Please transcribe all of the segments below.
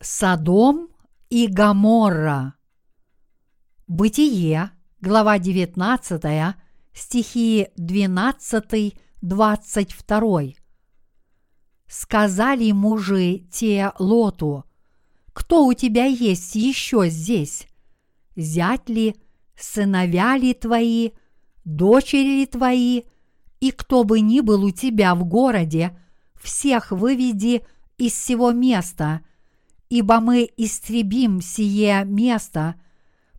Содом и Гоморра. Бытие, глава 19, стихи 12-22. Сказали мужи те Лоту, кто у тебя есть еще здесь? Зять ли, сыновья ли твои, дочери ли твои, и кто бы ни был у тебя в городе, всех выведи из всего места – ибо мы истребим сие место,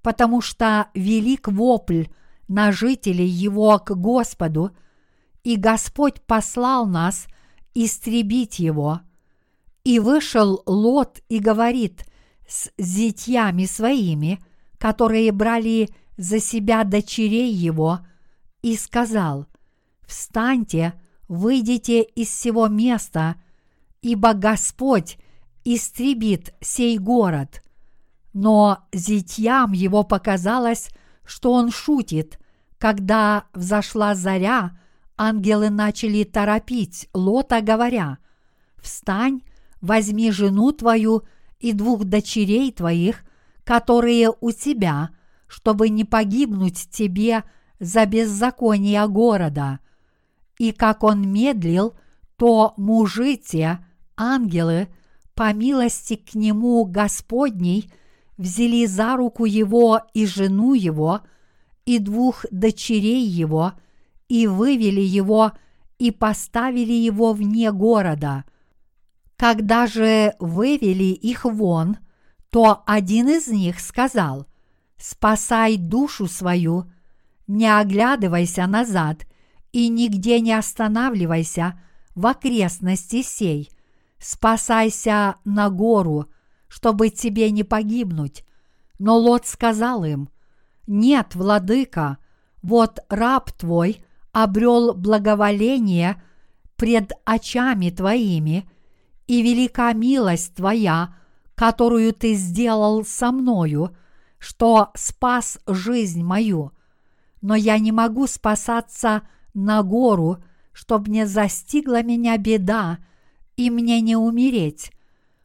потому что велик вопль на жителей его к Господу, и Господь послал нас истребить его. И вышел Лот и говорит с зятьями своими, которые брали за себя дочерей его, и сказал, «Встаньте, выйдите из всего места, ибо Господь истребит сей город. Но зятьям его показалось, что он шутит. Когда взошла заря, ангелы начали торопить Лота, говоря, «Встань, возьми жену твою и двух дочерей твоих, которые у тебя, чтобы не погибнуть тебе за беззаконие города». И как он медлил, то мужи те, ангелы, по милости к нему Господней взяли за руку его и жену его, и двух дочерей его, и вывели его, и поставили его вне города. Когда же вывели их вон, то один из них сказал, «Спасай душу свою, не оглядывайся назад и нигде не останавливайся в окрестности сей, спасайся на гору, чтобы тебе не погибнуть. Но Лот сказал им, нет, владыка, вот раб твой обрел благоволение пред очами твоими, и велика милость твоя, которую ты сделал со мною, что спас жизнь мою. Но я не могу спасаться на гору, чтобы не застигла меня беда, и мне не умереть.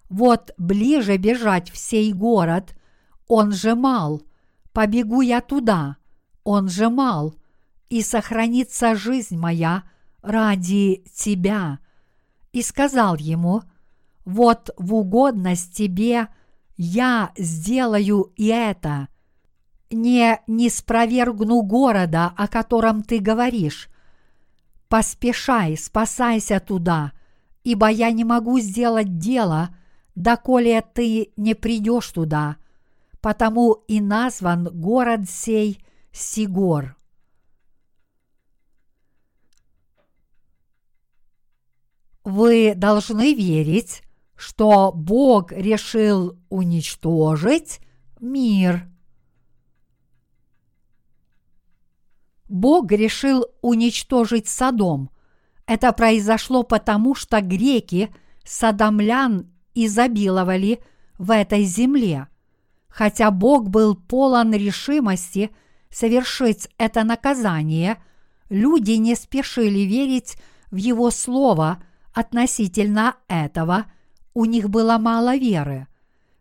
Вот ближе бежать в сей город, он же мал. Побегу я туда, он же мал, и сохранится жизнь моя ради тебя. И сказал ему, вот в угодность тебе я сделаю и это. Не не спровергну города, о котором ты говоришь. Поспешай, спасайся туда, ибо я не могу сделать дело, доколе ты не придешь туда, потому и назван город сей Сигор. Вы должны верить, что Бог решил уничтожить мир. Бог решил уничтожить Содом – это произошло потому, что греки садомлян изобиловали в этой земле. Хотя Бог был полон решимости совершить это наказание, люди не спешили верить в Его Слово относительно этого, у них было мало веры.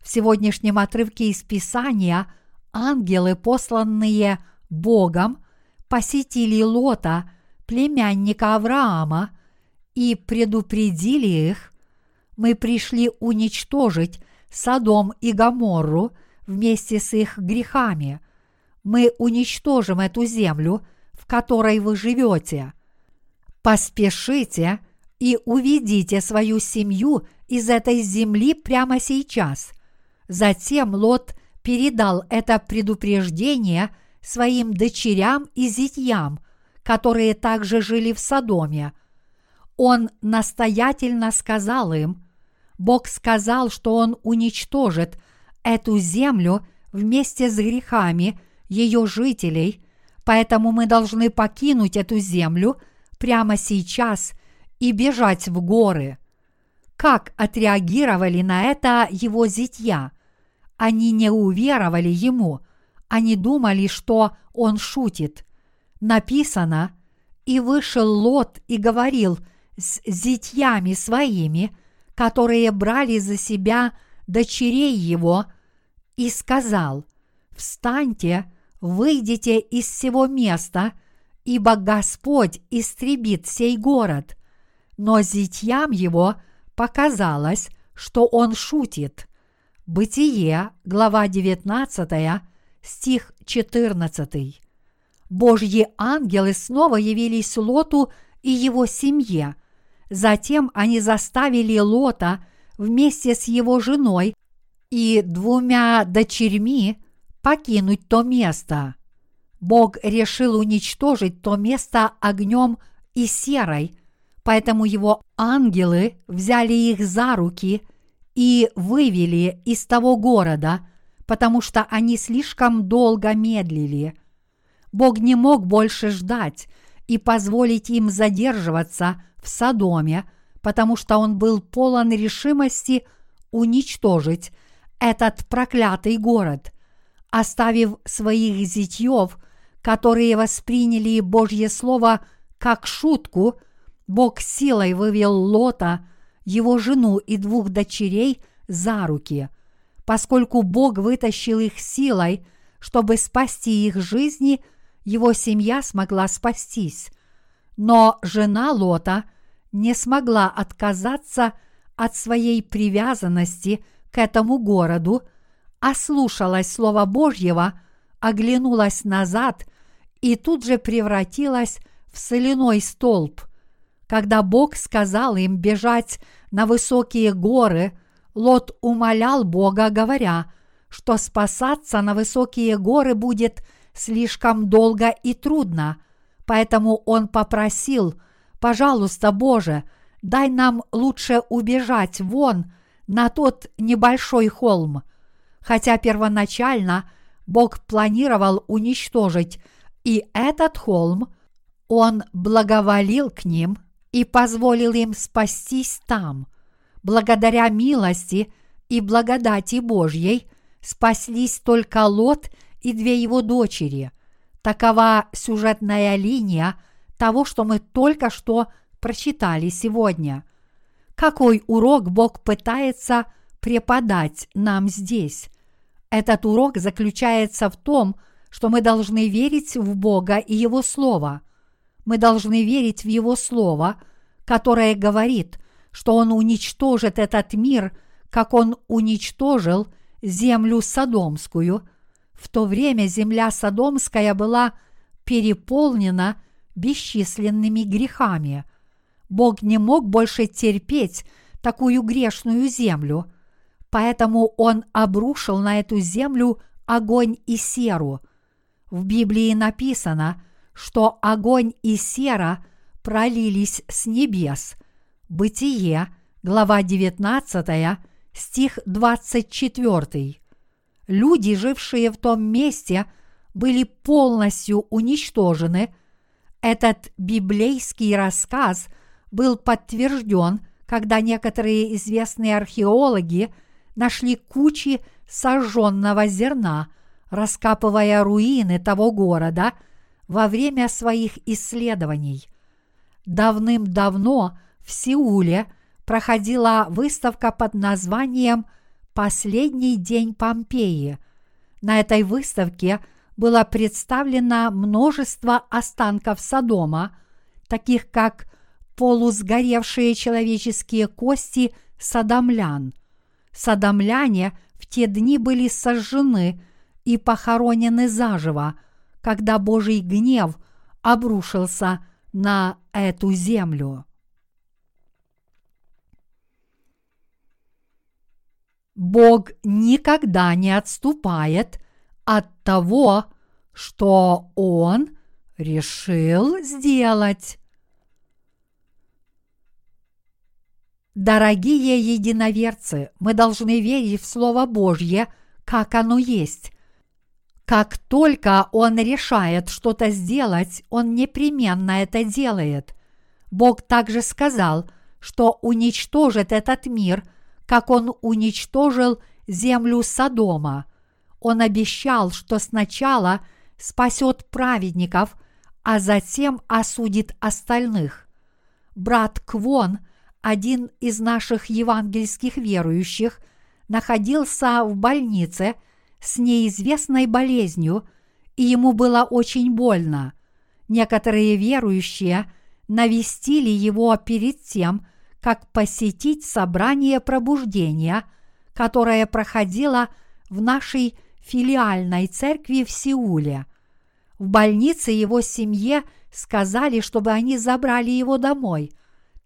В сегодняшнем отрывке из Писания ангелы, посланные Богом, посетили Лота – племянника Авраама и предупредили их, мы пришли уничтожить Содом и Гоморру вместе с их грехами. Мы уничтожим эту землю, в которой вы живете. Поспешите и уведите свою семью из этой земли прямо сейчас. Затем Лот передал это предупреждение своим дочерям и зятьям – которые также жили в Содоме. Он настоятельно сказал им, Бог сказал, что Он уничтожит эту землю вместе с грехами ее жителей, поэтому мы должны покинуть эту землю прямо сейчас и бежать в горы. Как отреагировали на это его зятья? Они не уверовали ему, они думали, что он шутит написано, «И вышел Лот и говорил с зятьями своими, которые брали за себя дочерей его и сказал, «Встаньте, выйдите из всего места, ибо Господь истребит сей город». Но зятьям его показалось, что он шутит. Бытие, глава 19, стих 14. Божьи ангелы снова явились Лоту и его семье. Затем они заставили Лота вместе с его женой и двумя дочерьми покинуть то место. Бог решил уничтожить то место огнем и серой, поэтому его ангелы взяли их за руки и вывели из того города, потому что они слишком долго медлили. Бог не мог больше ждать и позволить им задерживаться в Содоме, потому что он был полон решимости уничтожить этот проклятый город, оставив своих зятьев, которые восприняли Божье Слово как шутку, Бог силой вывел Лота, его жену и двух дочерей за руки, поскольку Бог вытащил их силой, чтобы спасти их жизни, его семья смогла спастись. Но жена Лота не смогла отказаться от своей привязанности к этому городу, ослушалась Слова Божьего, оглянулась назад и тут же превратилась в соляной столб. Когда Бог сказал им бежать на высокие горы, Лот умолял Бога, говоря, что спасаться на высокие горы будет слишком долго и трудно, поэтому он попросил, «Пожалуйста, Боже, дай нам лучше убежать вон на тот небольшой холм». Хотя первоначально Бог планировал уничтожить и этот холм, он благоволил к ним и позволил им спастись там. Благодаря милости и благодати Божьей спаслись только Лот и две его дочери. Такова сюжетная линия того, что мы только что прочитали сегодня. Какой урок Бог пытается преподать нам здесь? Этот урок заключается в том, что мы должны верить в Бога и Его Слово. Мы должны верить в Его Слово, которое говорит, что Он уничтожит этот мир, как Он уничтожил землю Содомскую. В то время земля Содомская была переполнена бесчисленными грехами. Бог не мог больше терпеть такую грешную землю, поэтому Он обрушил на эту землю огонь и серу – в Библии написано, что огонь и сера пролились с небес. Бытие, глава 19, стих 24. Люди, жившие в том месте, были полностью уничтожены. Этот библейский рассказ был подтвержден, когда некоторые известные археологи нашли кучи сожженного зерна – раскапывая руины того города во время своих исследований. Давным-давно в Сеуле проходила выставка под названием «Последний день Помпеи». На этой выставке было представлено множество останков Содома, таких как полусгоревшие человеческие кости садомлян. Садомляне в те дни были сожжены – и похоронены заживо, когда Божий гнев обрушился на эту землю. Бог никогда не отступает от того, что Он решил сделать. Дорогие единоверцы, мы должны верить в Слово Божье, как оно есть, как только он решает что-то сделать, он непременно это делает. Бог также сказал, что уничтожит этот мир, как он уничтожил землю Содома. Он обещал, что сначала спасет праведников, а затем осудит остальных. Брат Квон, один из наших евангельских верующих, находился в больнице с неизвестной болезнью, и ему было очень больно. Некоторые верующие навестили его перед тем, как посетить собрание пробуждения, которое проходило в нашей филиальной церкви в Сеуле. В больнице его семье сказали, чтобы они забрали его домой,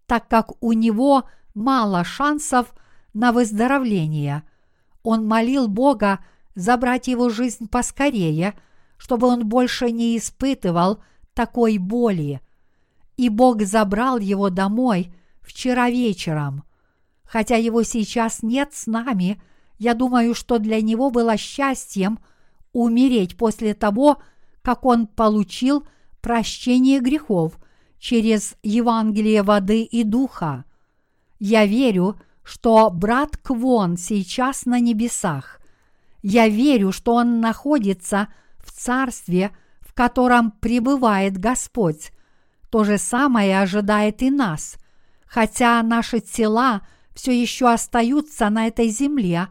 так как у него мало шансов на выздоровление. Он молил Бога забрать его жизнь поскорее, чтобы он больше не испытывал такой боли. И Бог забрал его домой вчера вечером. Хотя его сейчас нет с нами, я думаю, что для него было счастьем умереть после того, как он получил прощение грехов через Евангелие воды и духа. Я верю, что брат Квон сейчас на небесах. Я верю, что он находится в царстве, в котором пребывает Господь. То же самое ожидает и нас. Хотя наши тела все еще остаются на этой земле,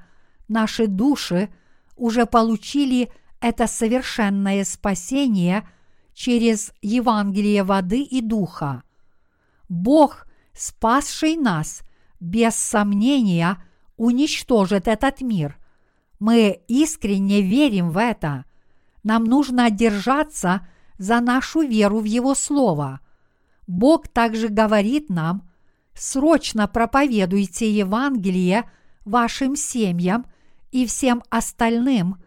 наши души уже получили это совершенное спасение через Евангелие воды и духа. Бог, спасший нас, без сомнения уничтожит этот мир. Мы искренне верим в это. Нам нужно держаться за нашу веру в Его Слово. Бог также говорит нам, срочно проповедуйте Евангелие вашим семьям и всем остальным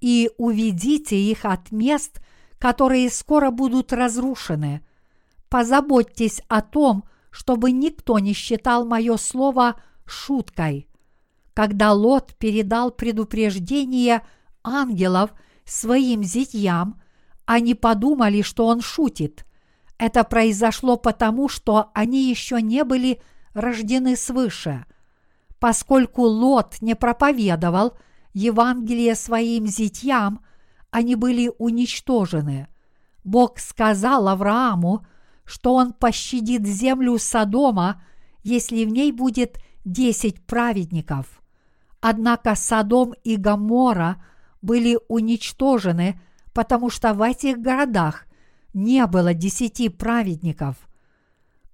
и уведите их от мест, которые скоро будут разрушены. Позаботьтесь о том, чтобы никто не считал мое слово шуткой. Когда Лот передал предупреждение ангелов своим зятьям, они подумали, что он шутит. Это произошло потому, что они еще не были рождены свыше. Поскольку Лот не проповедовал Евангелие своим зятьям, они были уничтожены. Бог сказал Аврааму, что он пощадит землю Содома, если в ней будет десять праведников. Однако Содом и Гамора были уничтожены, потому что в этих городах не было десяти праведников.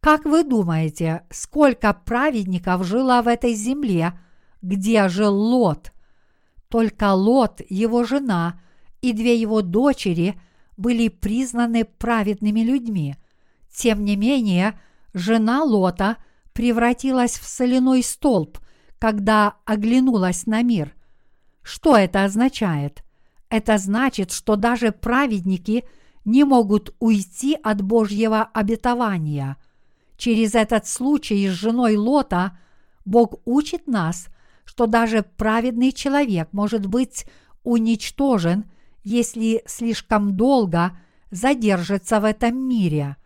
Как вы думаете, сколько праведников жило в этой земле, где жил Лот? Только Лот, его жена и две его дочери были признаны праведными людьми – тем не менее, жена Лота превратилась в соляной столб, когда оглянулась на мир. Что это означает? Это значит, что даже праведники не могут уйти от Божьего обетования. Через этот случай с женой Лота Бог учит нас, что даже праведный человек может быть уничтожен, если слишком долго задержится в этом мире.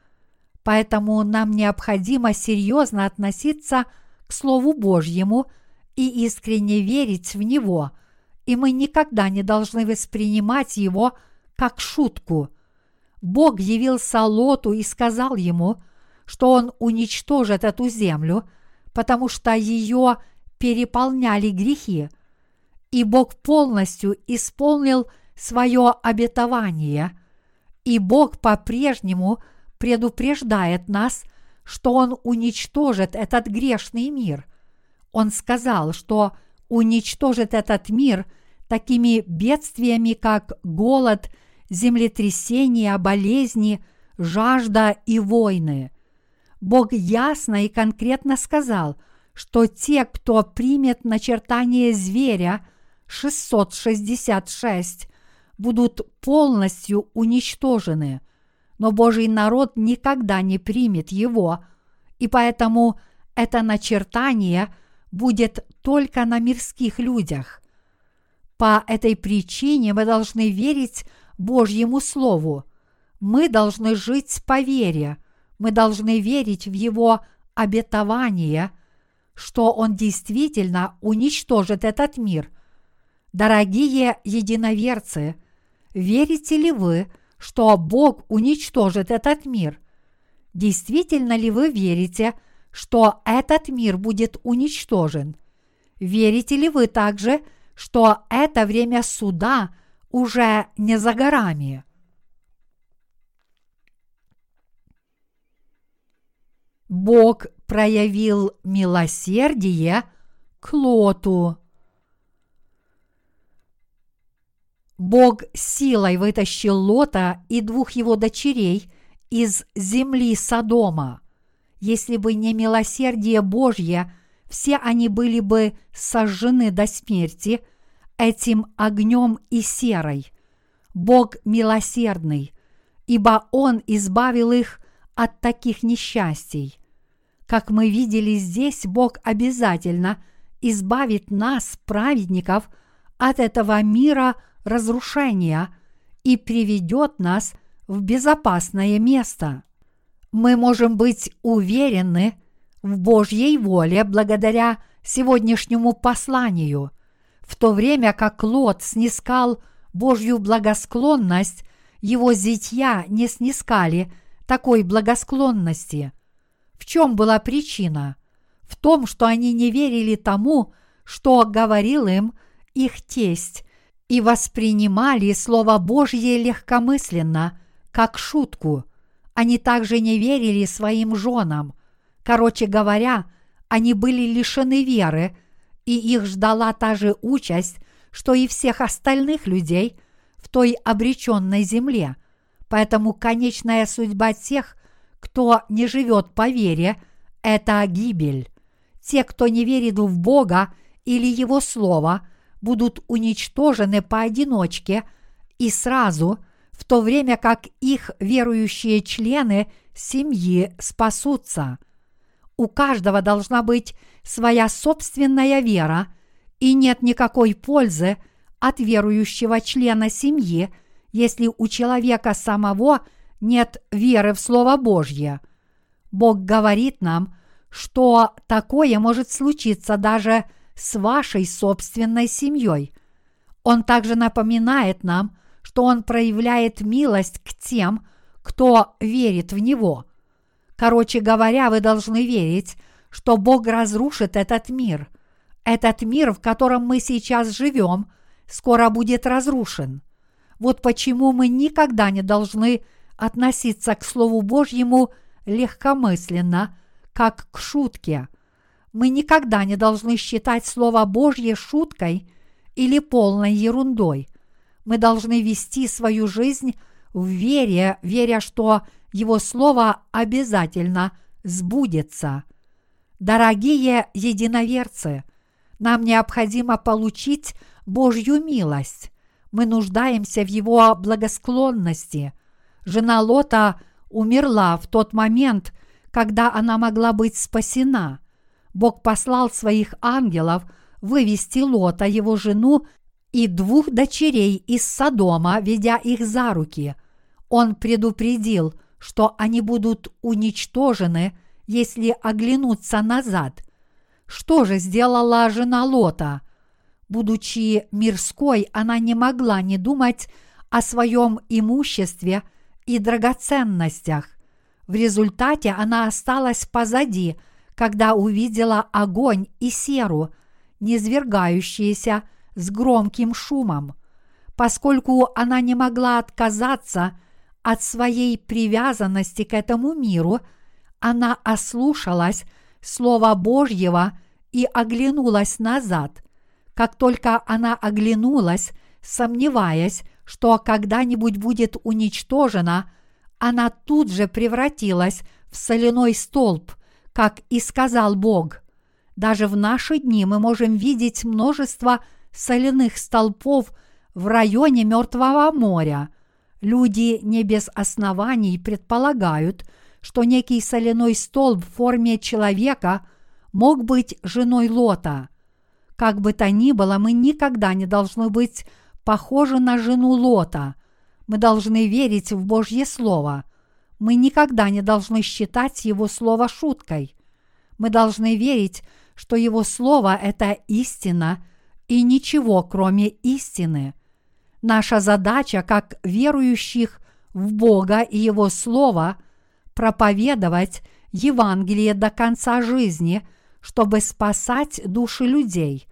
Поэтому нам необходимо серьезно относиться к Слову Божьему и искренне верить в него, и мы никогда не должны воспринимать его как шутку. Бог явился Лоту и сказал ему, что он уничтожит эту землю, потому что ее переполняли грехи, и Бог полностью исполнил свое обетование, и Бог по-прежнему – предупреждает нас, что Он уничтожит этот грешный мир. Он сказал, что уничтожит этот мир такими бедствиями, как голод, землетрясения, болезни, жажда и войны. Бог ясно и конкретно сказал, что те, кто примет начертание зверя 666, будут полностью уничтожены – но Божий народ никогда не примет его, и поэтому это начертание будет только на мирских людях. По этой причине мы должны верить Божьему Слову. Мы должны жить по вере. Мы должны верить в Его обетование, что Он действительно уничтожит этот мир. Дорогие единоверцы, верите ли вы, что Бог уничтожит этот мир? Действительно ли вы верите, что этот мир будет уничтожен? Верите ли вы также, что это время суда уже не за горами? Бог проявил милосердие к Лоту. Бог силой вытащил Лота и двух его дочерей из земли Содома. Если бы не милосердие Божье, все они были бы сожжены до смерти этим огнем и серой. Бог милосердный, ибо Он избавил их от таких несчастий. Как мы видели здесь, Бог обязательно избавит нас, праведников, от этого мира разрушения и приведет нас в безопасное место. Мы можем быть уверены в Божьей воле благодаря сегодняшнему посланию, в то время как Лот снискал Божью благосклонность, его зятья не снискали такой благосклонности. В чем была причина? В том, что они не верили тому, что говорил им их тесть, и воспринимали Слово Божье легкомысленно, как шутку. Они также не верили своим женам. Короче говоря, они были лишены веры, и их ждала та же участь, что и всех остальных людей в той обреченной земле. Поэтому конечная судьба тех, кто не живет по вере, это гибель. Те, кто не верит в Бога или Его Слово – будут уничтожены поодиночке и сразу, в то время как их верующие члены семьи спасутся. У каждого должна быть своя собственная вера, и нет никакой пользы от верующего члена семьи, если у человека самого нет веры в Слово Божье. Бог говорит нам, что такое может случиться даже с вашей собственной семьей. Он также напоминает нам, что Он проявляет милость к тем, кто верит в Него. Короче говоря, вы должны верить, что Бог разрушит этот мир. Этот мир, в котором мы сейчас живем, скоро будет разрушен. Вот почему мы никогда не должны относиться к Слову Божьему легкомысленно, как к шутке – мы никогда не должны считать Слово Божье шуткой или полной ерундой. Мы должны вести свою жизнь в вере, веря, что Его Слово обязательно сбудется. Дорогие единоверцы, нам необходимо получить Божью милость. Мы нуждаемся в Его благосклонности. Жена Лота умерла в тот момент, когда она могла быть спасена – Бог послал своих ангелов вывести Лота, его жену и двух дочерей из Содома, ведя их за руки. Он предупредил, что они будут уничтожены, если оглянуться назад. Что же сделала жена Лота? Будучи мирской, она не могла не думать о своем имуществе и драгоценностях. В результате она осталась позади – когда увидела огонь и серу, низвергающиеся с громким шумом. Поскольку она не могла отказаться от своей привязанности к этому миру, она ослушалась Слова Божьего и оглянулась назад. Как только она оглянулась, сомневаясь, что когда-нибудь будет уничтожена, она тут же превратилась в соляной столб – как и сказал Бог. Даже в наши дни мы можем видеть множество соляных столпов в районе Мертвого моря. Люди не без оснований предполагают, что некий соляной столб в форме человека мог быть женой Лота. Как бы то ни было, мы никогда не должны быть похожи на жену Лота. Мы должны верить в Божье Слово – мы никогда не должны считать Его Слово шуткой. Мы должны верить, что Его Слово – это истина и ничего, кроме истины. Наша задача, как верующих в Бога и Его Слово, проповедовать Евангелие до конца жизни, чтобы спасать души людей.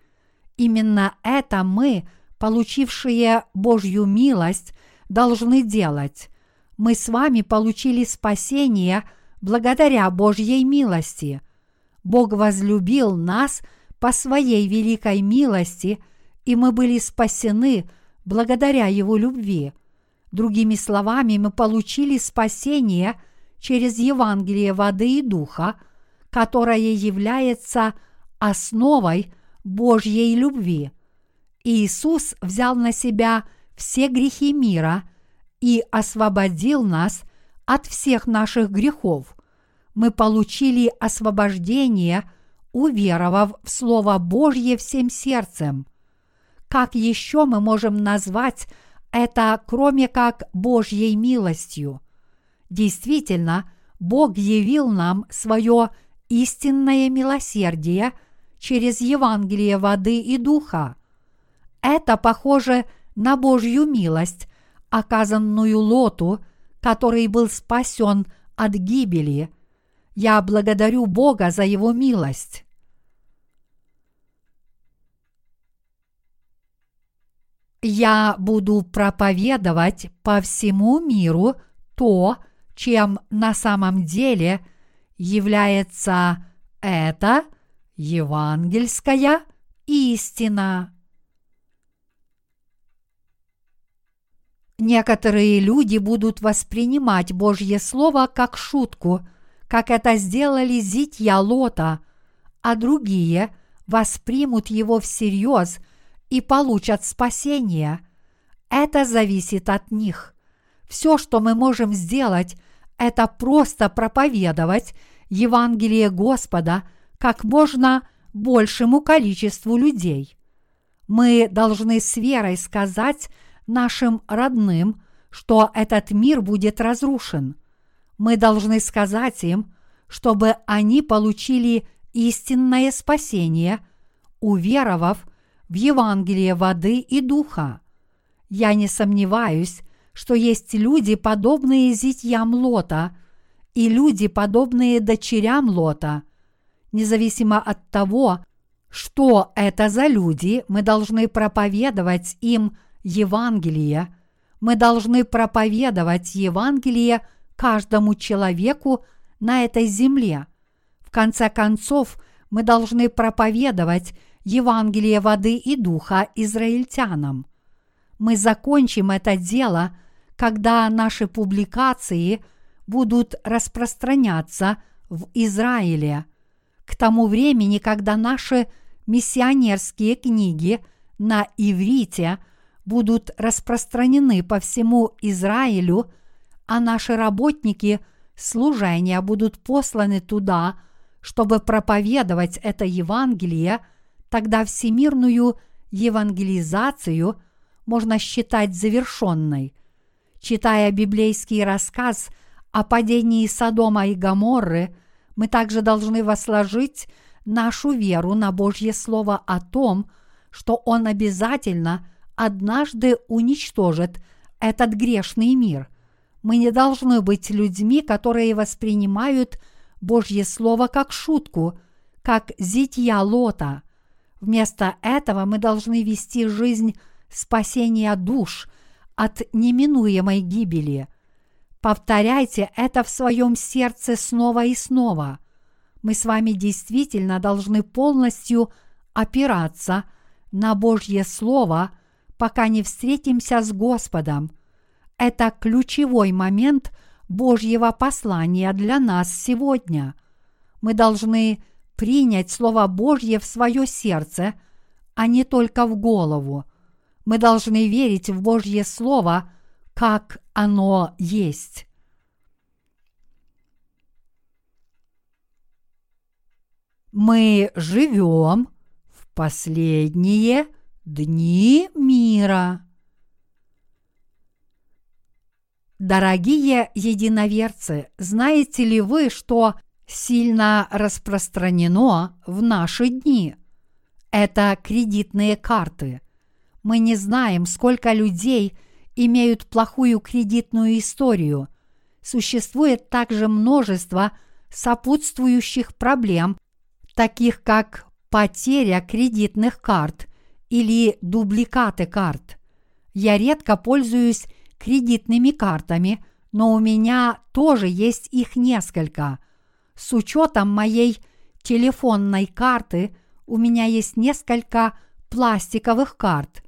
Именно это мы, получившие Божью милость, должны делать. Мы с вами получили спасение благодаря Божьей милости. Бог возлюбил нас по своей великой милости, и мы были спасены благодаря Его любви. Другими словами, мы получили спасение через Евангелие воды и духа, которое является основой Божьей любви. Иисус взял на себя все грехи мира и освободил нас от всех наших грехов. Мы получили освобождение, уверовав в Слово Божье всем сердцем. Как еще мы можем назвать это, кроме как Божьей милостью? Действительно, Бог явил нам свое истинное милосердие через Евангелие воды и духа. Это похоже на Божью милость, оказанную Лоту, который был спасен от гибели. Я благодарю Бога за его милость. Я буду проповедовать по всему миру то, чем на самом деле является эта евангельская истина. Некоторые люди будут воспринимать Божье Слово как шутку, как это сделали зитья Лота, а другие воспримут его всерьез и получат спасение. Это зависит от них. Все, что мы можем сделать, это просто проповедовать Евангелие Господа как можно большему количеству людей. Мы должны с верой сказать нашим родным, что этот мир будет разрушен. Мы должны сказать им, чтобы они получили истинное спасение, уверовав в Евангелие воды и духа. Я не сомневаюсь, что есть люди, подобные зятьям Лота, и люди, подобные дочерям Лота. Независимо от того, что это за люди, мы должны проповедовать им Евангелие, мы должны проповедовать Евангелие каждому человеку на этой земле. В конце концов, мы должны проповедовать Евангелие воды и духа израильтянам. Мы закончим это дело, когда наши публикации будут распространяться в Израиле. К тому времени, когда наши миссионерские книги на иврите будут распространены по всему Израилю, а наши работники служения будут посланы туда, чтобы проповедовать это Евангелие, тогда всемирную евангелизацию можно считать завершенной. Читая библейский рассказ о падении Содома и Гоморры, мы также должны восложить нашу веру на Божье Слово о том, что Он обязательно однажды уничтожит этот грешный мир. Мы не должны быть людьми, которые воспринимают Божье Слово как шутку, как зитья Лота. Вместо этого мы должны вести жизнь спасения душ от неминуемой гибели. Повторяйте это в своем сердце снова и снова. Мы с вами действительно должны полностью опираться на Божье Слово, пока не встретимся с Господом. Это ключевой момент Божьего послания для нас сегодня. Мы должны принять Слово Божье в свое сердце, а не только в голову. Мы должны верить в Божье Слово – как оно есть. Мы живем в последние дни мира. Дорогие единоверцы, знаете ли вы, что сильно распространено в наши дни? Это кредитные карты. Мы не знаем, сколько людей – имеют плохую кредитную историю. Существует также множество сопутствующих проблем, таких как потеря кредитных карт или дубликаты карт. Я редко пользуюсь кредитными картами, но у меня тоже есть их несколько. С учетом моей телефонной карты у меня есть несколько пластиковых карт.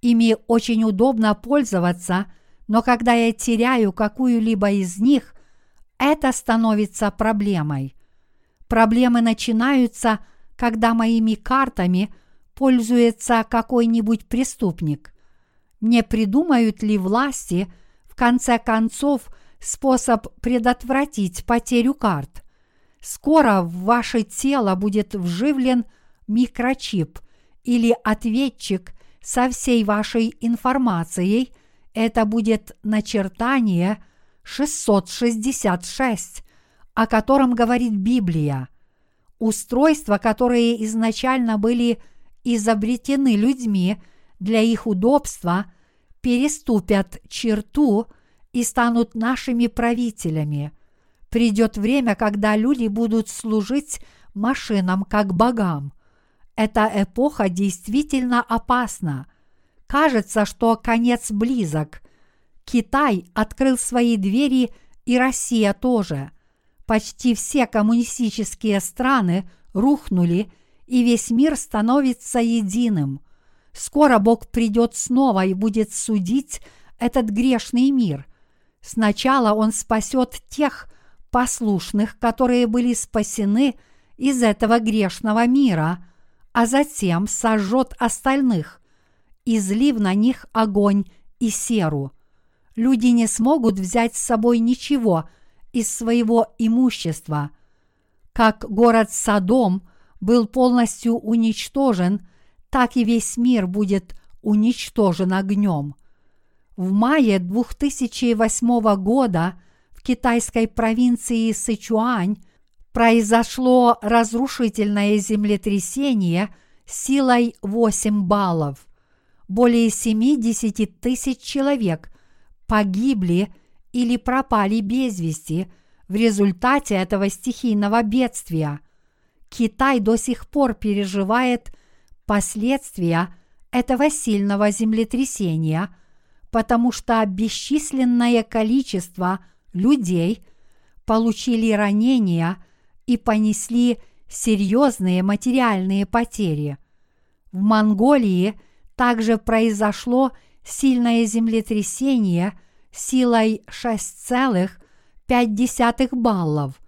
Ими очень удобно пользоваться, но когда я теряю какую-либо из них, это становится проблемой. Проблемы начинаются, когда моими картами пользуется какой-нибудь преступник. Не придумают ли власти в конце концов способ предотвратить потерю карт? Скоро в ваше тело будет вживлен микрочип или ответчик со всей вашей информацией. Это будет начертание 666, о котором говорит Библия. Устройства, которые изначально были изобретены людьми для их удобства, переступят черту и станут нашими правителями – Придет время, когда люди будут служить машинам как богам. Эта эпоха действительно опасна. Кажется, что конец близок. Китай открыл свои двери, и Россия тоже. Почти все коммунистические страны рухнули, и весь мир становится единым. Скоро Бог придет снова и будет судить этот грешный мир. Сначала Он спасет тех, послушных, которые были спасены из этого грешного мира, а затем сожжет остальных, излив на них огонь и серу. Люди не смогут взять с собой ничего из своего имущества. Как город Содом был полностью уничтожен, так и весь мир будет уничтожен огнем. В мае 2008 года – китайской провинции Сычуань произошло разрушительное землетрясение силой 8 баллов. Более 70 тысяч человек погибли или пропали без вести в результате этого стихийного бедствия. Китай до сих пор переживает последствия этого сильного землетрясения, потому что бесчисленное количество – людей получили ранения и понесли серьезные материальные потери. В Монголии также произошло сильное землетрясение силой 6,5 баллов.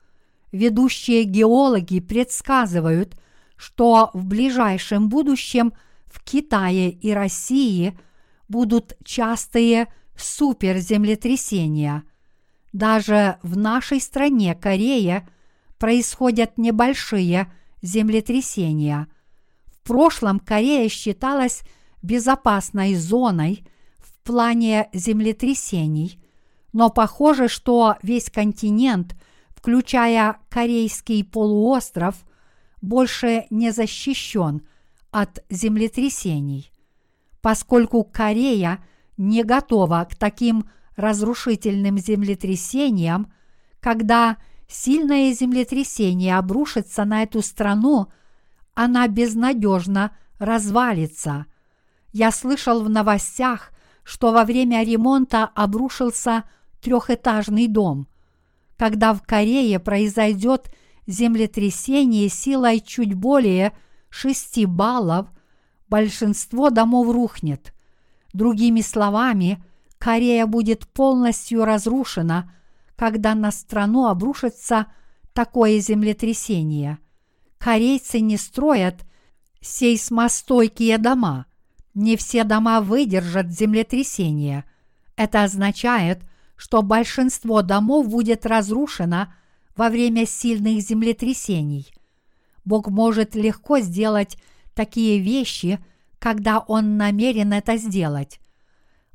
Ведущие геологи предсказывают, что в ближайшем будущем в Китае и России будут частые суперземлетрясения – даже в нашей стране Корея происходят небольшие землетрясения. В прошлом Корея считалась безопасной зоной в плане землетрясений, но похоже, что весь континент, включая Корейский полуостров, больше не защищен от землетрясений. Поскольку Корея не готова к таким разрушительным землетрясением, когда сильное землетрясение обрушится на эту страну, она безнадежно развалится. Я слышал в новостях, что во время ремонта обрушился трехэтажный дом. Когда в Корее произойдет землетрясение силой чуть более 6 баллов, большинство домов рухнет. Другими словами, Корея будет полностью разрушена, когда на страну обрушится такое землетрясение. Корейцы не строят сейсмостойкие дома. Не все дома выдержат землетрясение. Это означает, что большинство домов будет разрушено во время сильных землетрясений. Бог может легко сделать такие вещи, когда Он намерен это сделать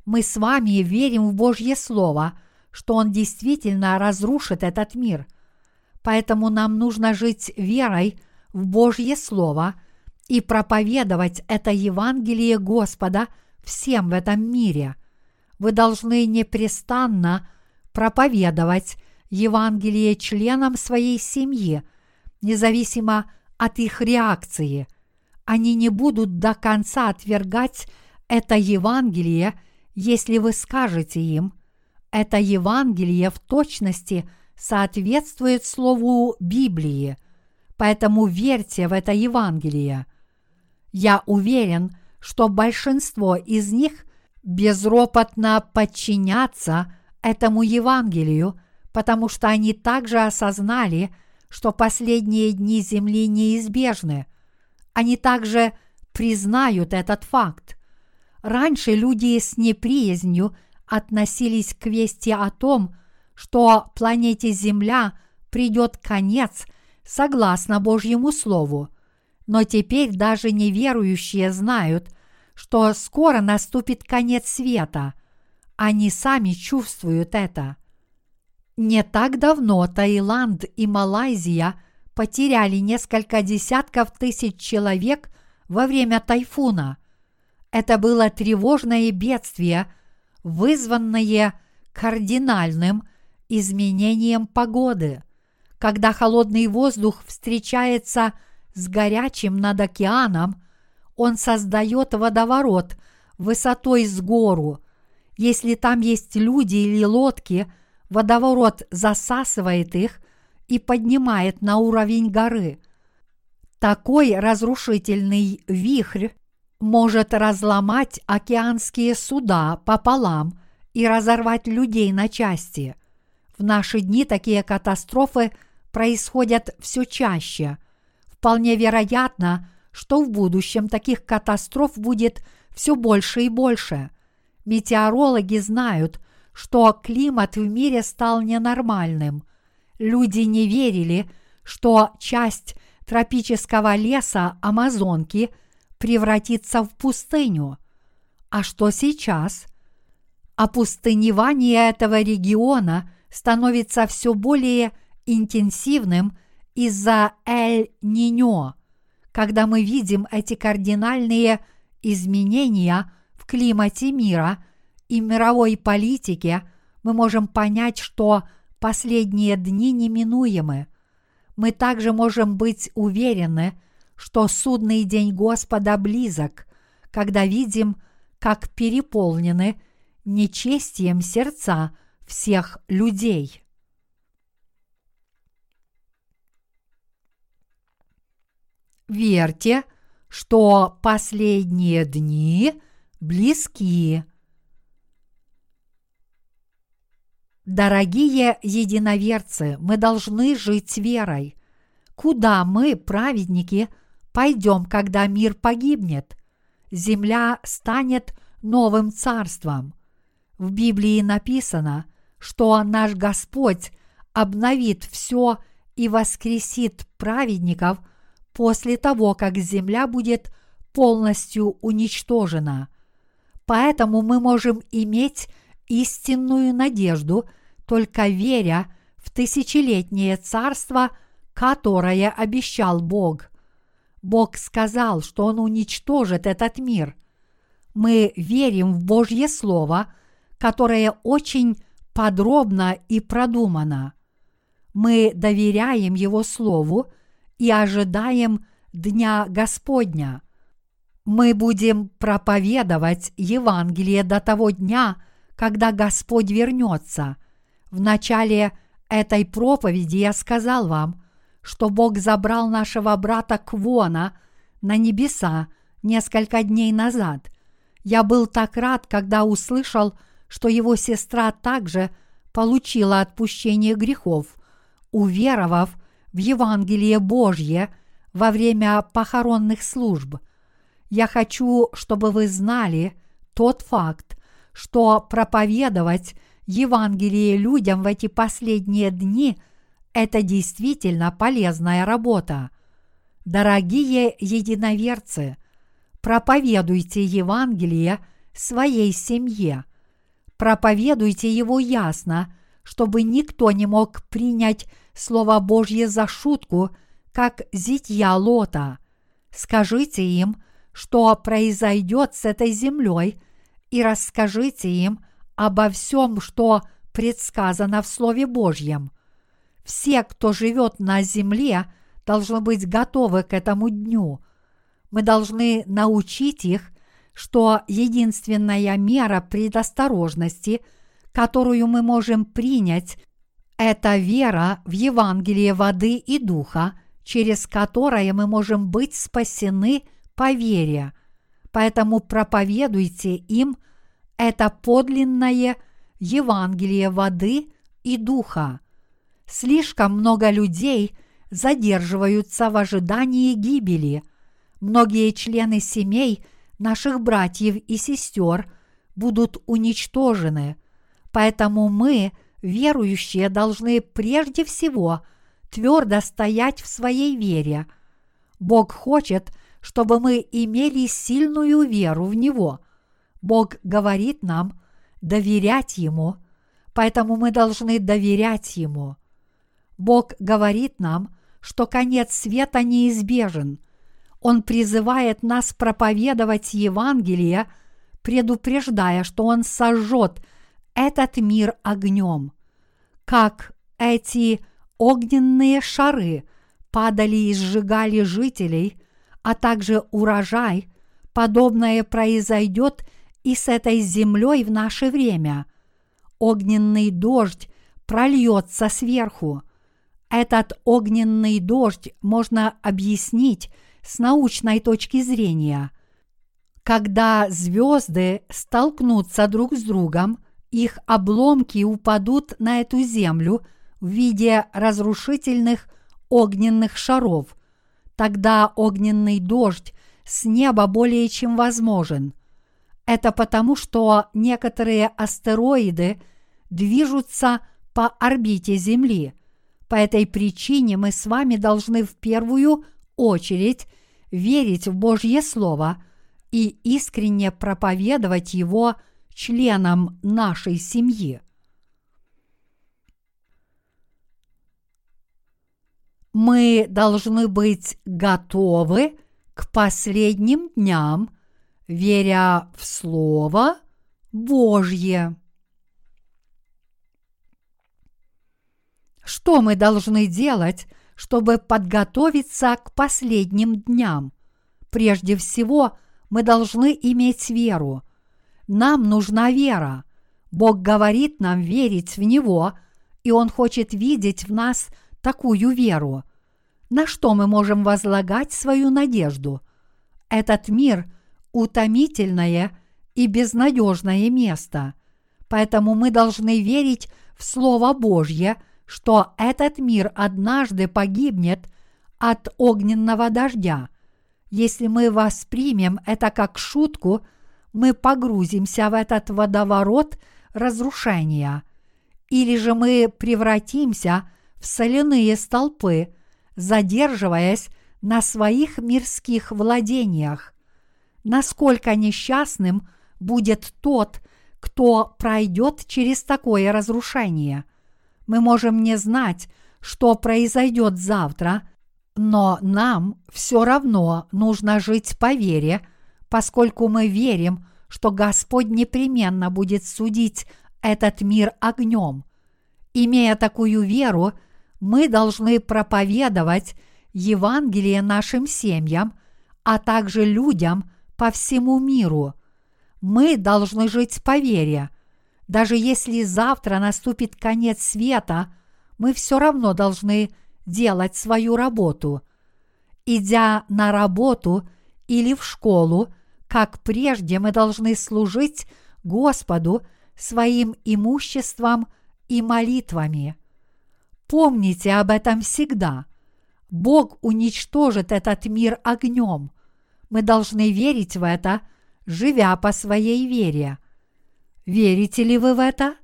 мы с вами верим в Божье Слово, что Он действительно разрушит этот мир. Поэтому нам нужно жить верой в Божье Слово и проповедовать это Евангелие Господа всем в этом мире. Вы должны непрестанно проповедовать Евангелие членам своей семьи, независимо от их реакции. Они не будут до конца отвергать это Евангелие, если вы скажете им, это Евангелие в точности соответствует Слову Библии, поэтому верьте в это Евангелие. Я уверен, что большинство из них безропотно подчинятся этому Евангелию, потому что они также осознали, что последние дни Земли неизбежны. Они также признают этот факт. Раньше люди с неприязнью относились к вести о том, что планете Земля придет конец согласно Божьему Слову. Но теперь даже неверующие знают, что скоро наступит конец света. Они сами чувствуют это. Не так давно Таиланд и Малайзия потеряли несколько десятков тысяч человек во время тайфуна. Это было тревожное бедствие, вызванное кардинальным изменением погоды. Когда холодный воздух встречается с горячим над океаном, он создает водоворот высотой с гору. Если там есть люди или лодки – водоворот засасывает их и поднимает на уровень горы. Такой разрушительный вихрь может разломать океанские суда пополам и разорвать людей на части. В наши дни такие катастрофы происходят все чаще. Вполне вероятно, что в будущем таких катастроф будет все больше и больше. Метеорологи знают, что климат в мире стал ненормальным. Люди не верили, что часть тропического леса Амазонки превратится в пустыню. А что сейчас? Опустынивание этого региона становится все более интенсивным из-за Эль-Ниньо. Когда мы видим эти кардинальные изменения в климате мира – и мировой политике мы можем понять, что последние дни неминуемы. Мы также можем быть уверены, что судный день Господа близок, когда видим, как переполнены нечестием сердца всех людей. Верьте, что последние дни близки. Дорогие единоверцы, мы должны жить верой. Куда мы, праведники, пойдем, когда мир погибнет? Земля станет новым царством. В Библии написано, что наш Господь обновит все и воскресит праведников после того, как земля будет полностью уничтожена. Поэтому мы можем иметь истинную надежду – только веря в тысячелетнее царство, которое обещал Бог. Бог сказал, что Он уничтожит этот мир. Мы верим в Божье Слово, которое очень подробно и продумано. Мы доверяем Его Слову и ожидаем Дня Господня. Мы будем проповедовать Евангелие до того дня, когда Господь вернется – в начале этой проповеди я сказал вам, что Бог забрал нашего брата Квона на небеса несколько дней назад. Я был так рад, когда услышал, что его сестра также получила отпущение грехов, уверовав в Евангелие Божье во время похоронных служб. Я хочу, чтобы вы знали тот факт, что проповедовать Евангелие людям в эти последние дни – это действительно полезная работа. Дорогие единоверцы, проповедуйте Евангелие своей семье. Проповедуйте его ясно, чтобы никто не мог принять Слово Божье за шутку, как зятья Лота. Скажите им, что произойдет с этой землей, и расскажите им – обо всем, что предсказано в Слове Божьем. Все, кто живет на земле, должны быть готовы к этому дню. Мы должны научить их, что единственная мера предосторожности, которую мы можем принять, это вера в Евангелие воды и духа, через которое мы можем быть спасены по вере. Поэтому проповедуйте им это подлинное Евангелие воды и духа. Слишком много людей задерживаются в ожидании гибели. Многие члены семей наших братьев и сестер будут уничтожены. Поэтому мы, верующие, должны прежде всего твердо стоять в своей вере. Бог хочет, чтобы мы имели сильную веру в Него. Бог говорит нам доверять Ему, поэтому мы должны доверять Ему. Бог говорит нам, что конец света неизбежен. Он призывает нас проповедовать Евангелие, предупреждая, что Он сожжет этот мир огнем. Как эти огненные шары падали и сжигали жителей, а также урожай, подобное произойдет и с этой землей в наше время. Огненный дождь прольется сверху. Этот огненный дождь можно объяснить с научной точки зрения. Когда звезды столкнутся друг с другом, их обломки упадут на эту землю в виде разрушительных огненных шаров. Тогда огненный дождь с неба более чем возможен. Это потому, что некоторые астероиды движутся по орбите Земли. По этой причине мы с вами должны в первую очередь верить в Божье Слово и искренне проповедовать его членам нашей семьи. Мы должны быть готовы к последним дням, веря в Слово Божье. Что мы должны делать, чтобы подготовиться к последним дням? Прежде всего, мы должны иметь веру. Нам нужна вера. Бог говорит нам верить в Него, и Он хочет видеть в нас такую веру. На что мы можем возлагать свою надежду? Этот мир – утомительное и безнадежное место, поэтому мы должны верить в Слово Божье – что этот мир однажды погибнет от огненного дождя. Если мы воспримем это как шутку, мы погрузимся в этот водоворот разрушения. Или же мы превратимся в соляные столпы, задерживаясь на своих мирских владениях. Насколько несчастным будет тот, кто пройдет через такое разрушение – мы можем не знать, что произойдет завтра, но нам все равно нужно жить по вере, поскольку мы верим, что Господь непременно будет судить этот мир огнем. Имея такую веру, мы должны проповедовать Евангелие нашим семьям, а также людям по всему миру. Мы должны жить по вере – даже если завтра наступит конец света, мы все равно должны делать свою работу. Идя на работу или в школу, как прежде мы должны служить Господу своим имуществом и молитвами. Помните об этом всегда. Бог уничтожит этот мир огнем. Мы должны верить в это, живя по своей вере – Верите ли вы в это?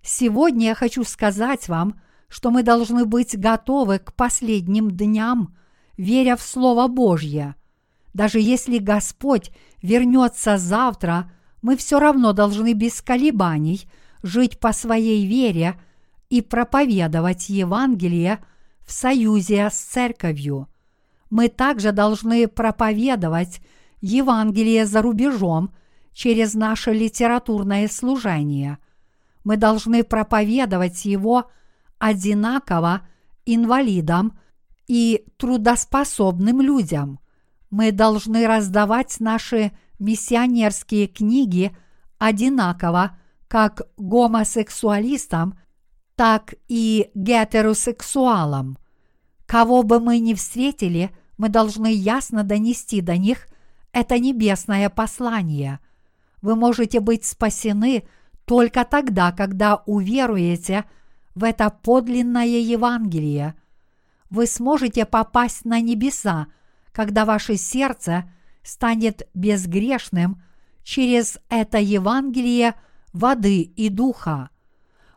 Сегодня я хочу сказать вам, что мы должны быть готовы к последним дням, веря в Слово Божье. Даже если Господь вернется завтра, мы все равно должны без колебаний жить по своей вере и проповедовать Евангелие в союзе с церковью. Мы также должны проповедовать Евангелие за рубежом – через наше литературное служение. Мы должны проповедовать его одинаково инвалидам и трудоспособным людям. Мы должны раздавать наши миссионерские книги одинаково как гомосексуалистам, так и гетеросексуалам. Кого бы мы ни встретили, мы должны ясно донести до них это небесное послание. Вы можете быть спасены только тогда, когда уверуете в это подлинное Евангелие. Вы сможете попасть на небеса, когда ваше сердце станет безгрешным через это Евангелие воды и духа.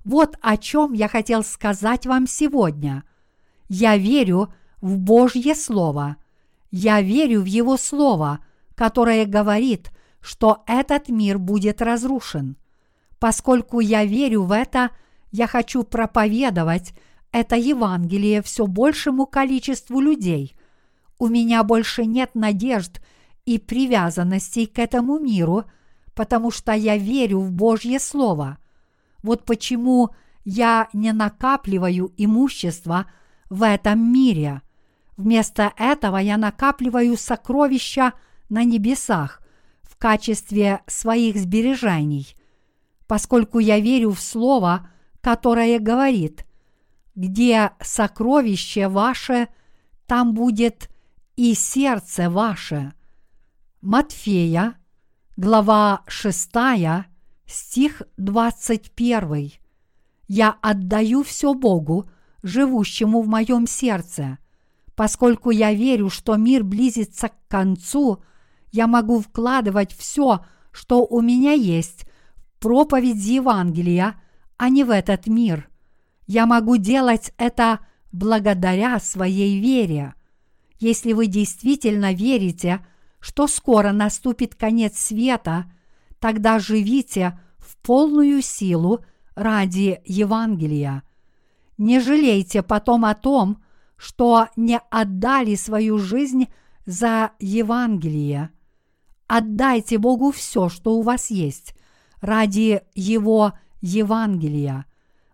Вот о чем я хотел сказать вам сегодня. Я верю в Божье Слово. Я верю в Его Слово, которое говорит, что этот мир будет разрушен. Поскольку я верю в это, я хочу проповедовать это Евангелие все большему количеству людей. У меня больше нет надежд и привязанностей к этому миру, потому что я верю в Божье Слово. Вот почему я не накапливаю имущество в этом мире. Вместо этого я накапливаю сокровища на небесах качестве своих сбережений – поскольку я верю в Слово, которое говорит, где сокровище ваше, там будет и сердце ваше. Матфея, глава 6, стих 21. Я отдаю все Богу, живущему в моем сердце. Поскольку я верю, что мир близится к концу, я могу вкладывать все, что у меня есть, проповедь Евангелия, а не в этот мир. Я могу делать это благодаря своей вере. Если вы действительно верите, что скоро наступит конец света, тогда живите в полную силу ради Евангелия. Не жалейте потом о том, что не отдали свою жизнь за Евангелие. Отдайте Богу все, что у вас есть, ради Его Евангелия.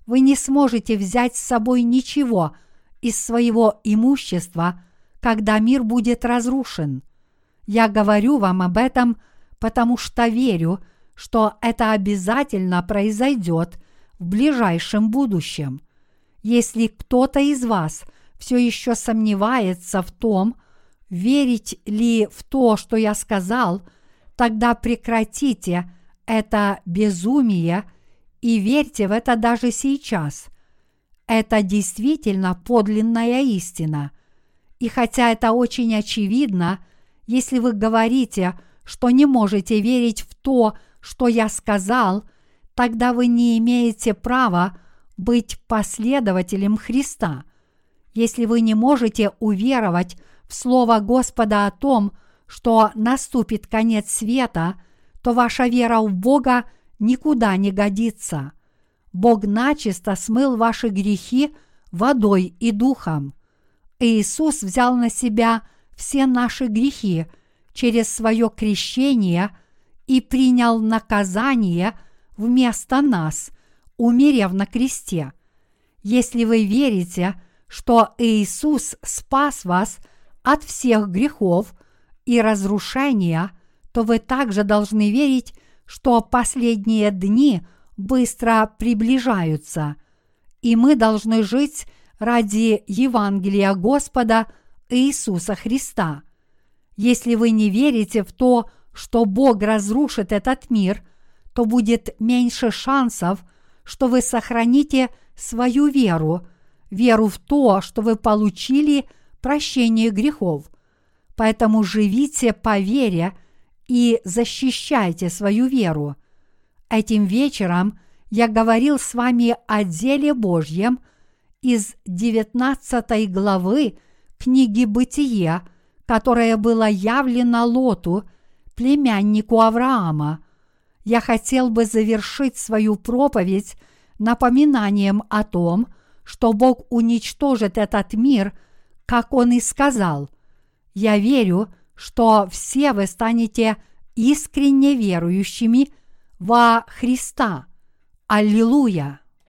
Вы не сможете взять с собой ничего из своего имущества, когда мир будет разрушен. Я говорю вам об этом, потому что верю, что это обязательно произойдет в ближайшем будущем. Если кто-то из вас все еще сомневается в том, верить ли в то, что я сказал, тогда прекратите это безумие и верьте в это даже сейчас. Это действительно подлинная истина. И хотя это очень очевидно, если вы говорите, что не можете верить в то, что я сказал, тогда вы не имеете права быть последователем Христа. Если вы не можете уверовать в Слово Господа о том, что наступит конец света – то ваша вера в Бога никуда не годится. Бог начисто смыл ваши грехи водой и духом. Иисус взял на себя все наши грехи через свое крещение и принял наказание вместо нас, умерев на кресте. Если вы верите, что Иисус спас вас от всех грехов и разрушения – то вы также должны верить, что последние дни быстро приближаются, и мы должны жить ради Евангелия Господа Иисуса Христа. Если вы не верите в то, что Бог разрушит этот мир, то будет меньше шансов, что вы сохраните свою веру, веру в то, что вы получили прощение грехов. Поэтому живите по вере – и защищайте свою веру. Этим вечером я говорил с вами о деле Божьем из 19 главы книги «Бытие», которое было явлено Лоту, племяннику Авраама. Я хотел бы завершить свою проповедь напоминанием о том, что Бог уничтожит этот мир, как Он и сказал. Я верю, что все вы станете искренне верующими во Христа. Аллилуйя!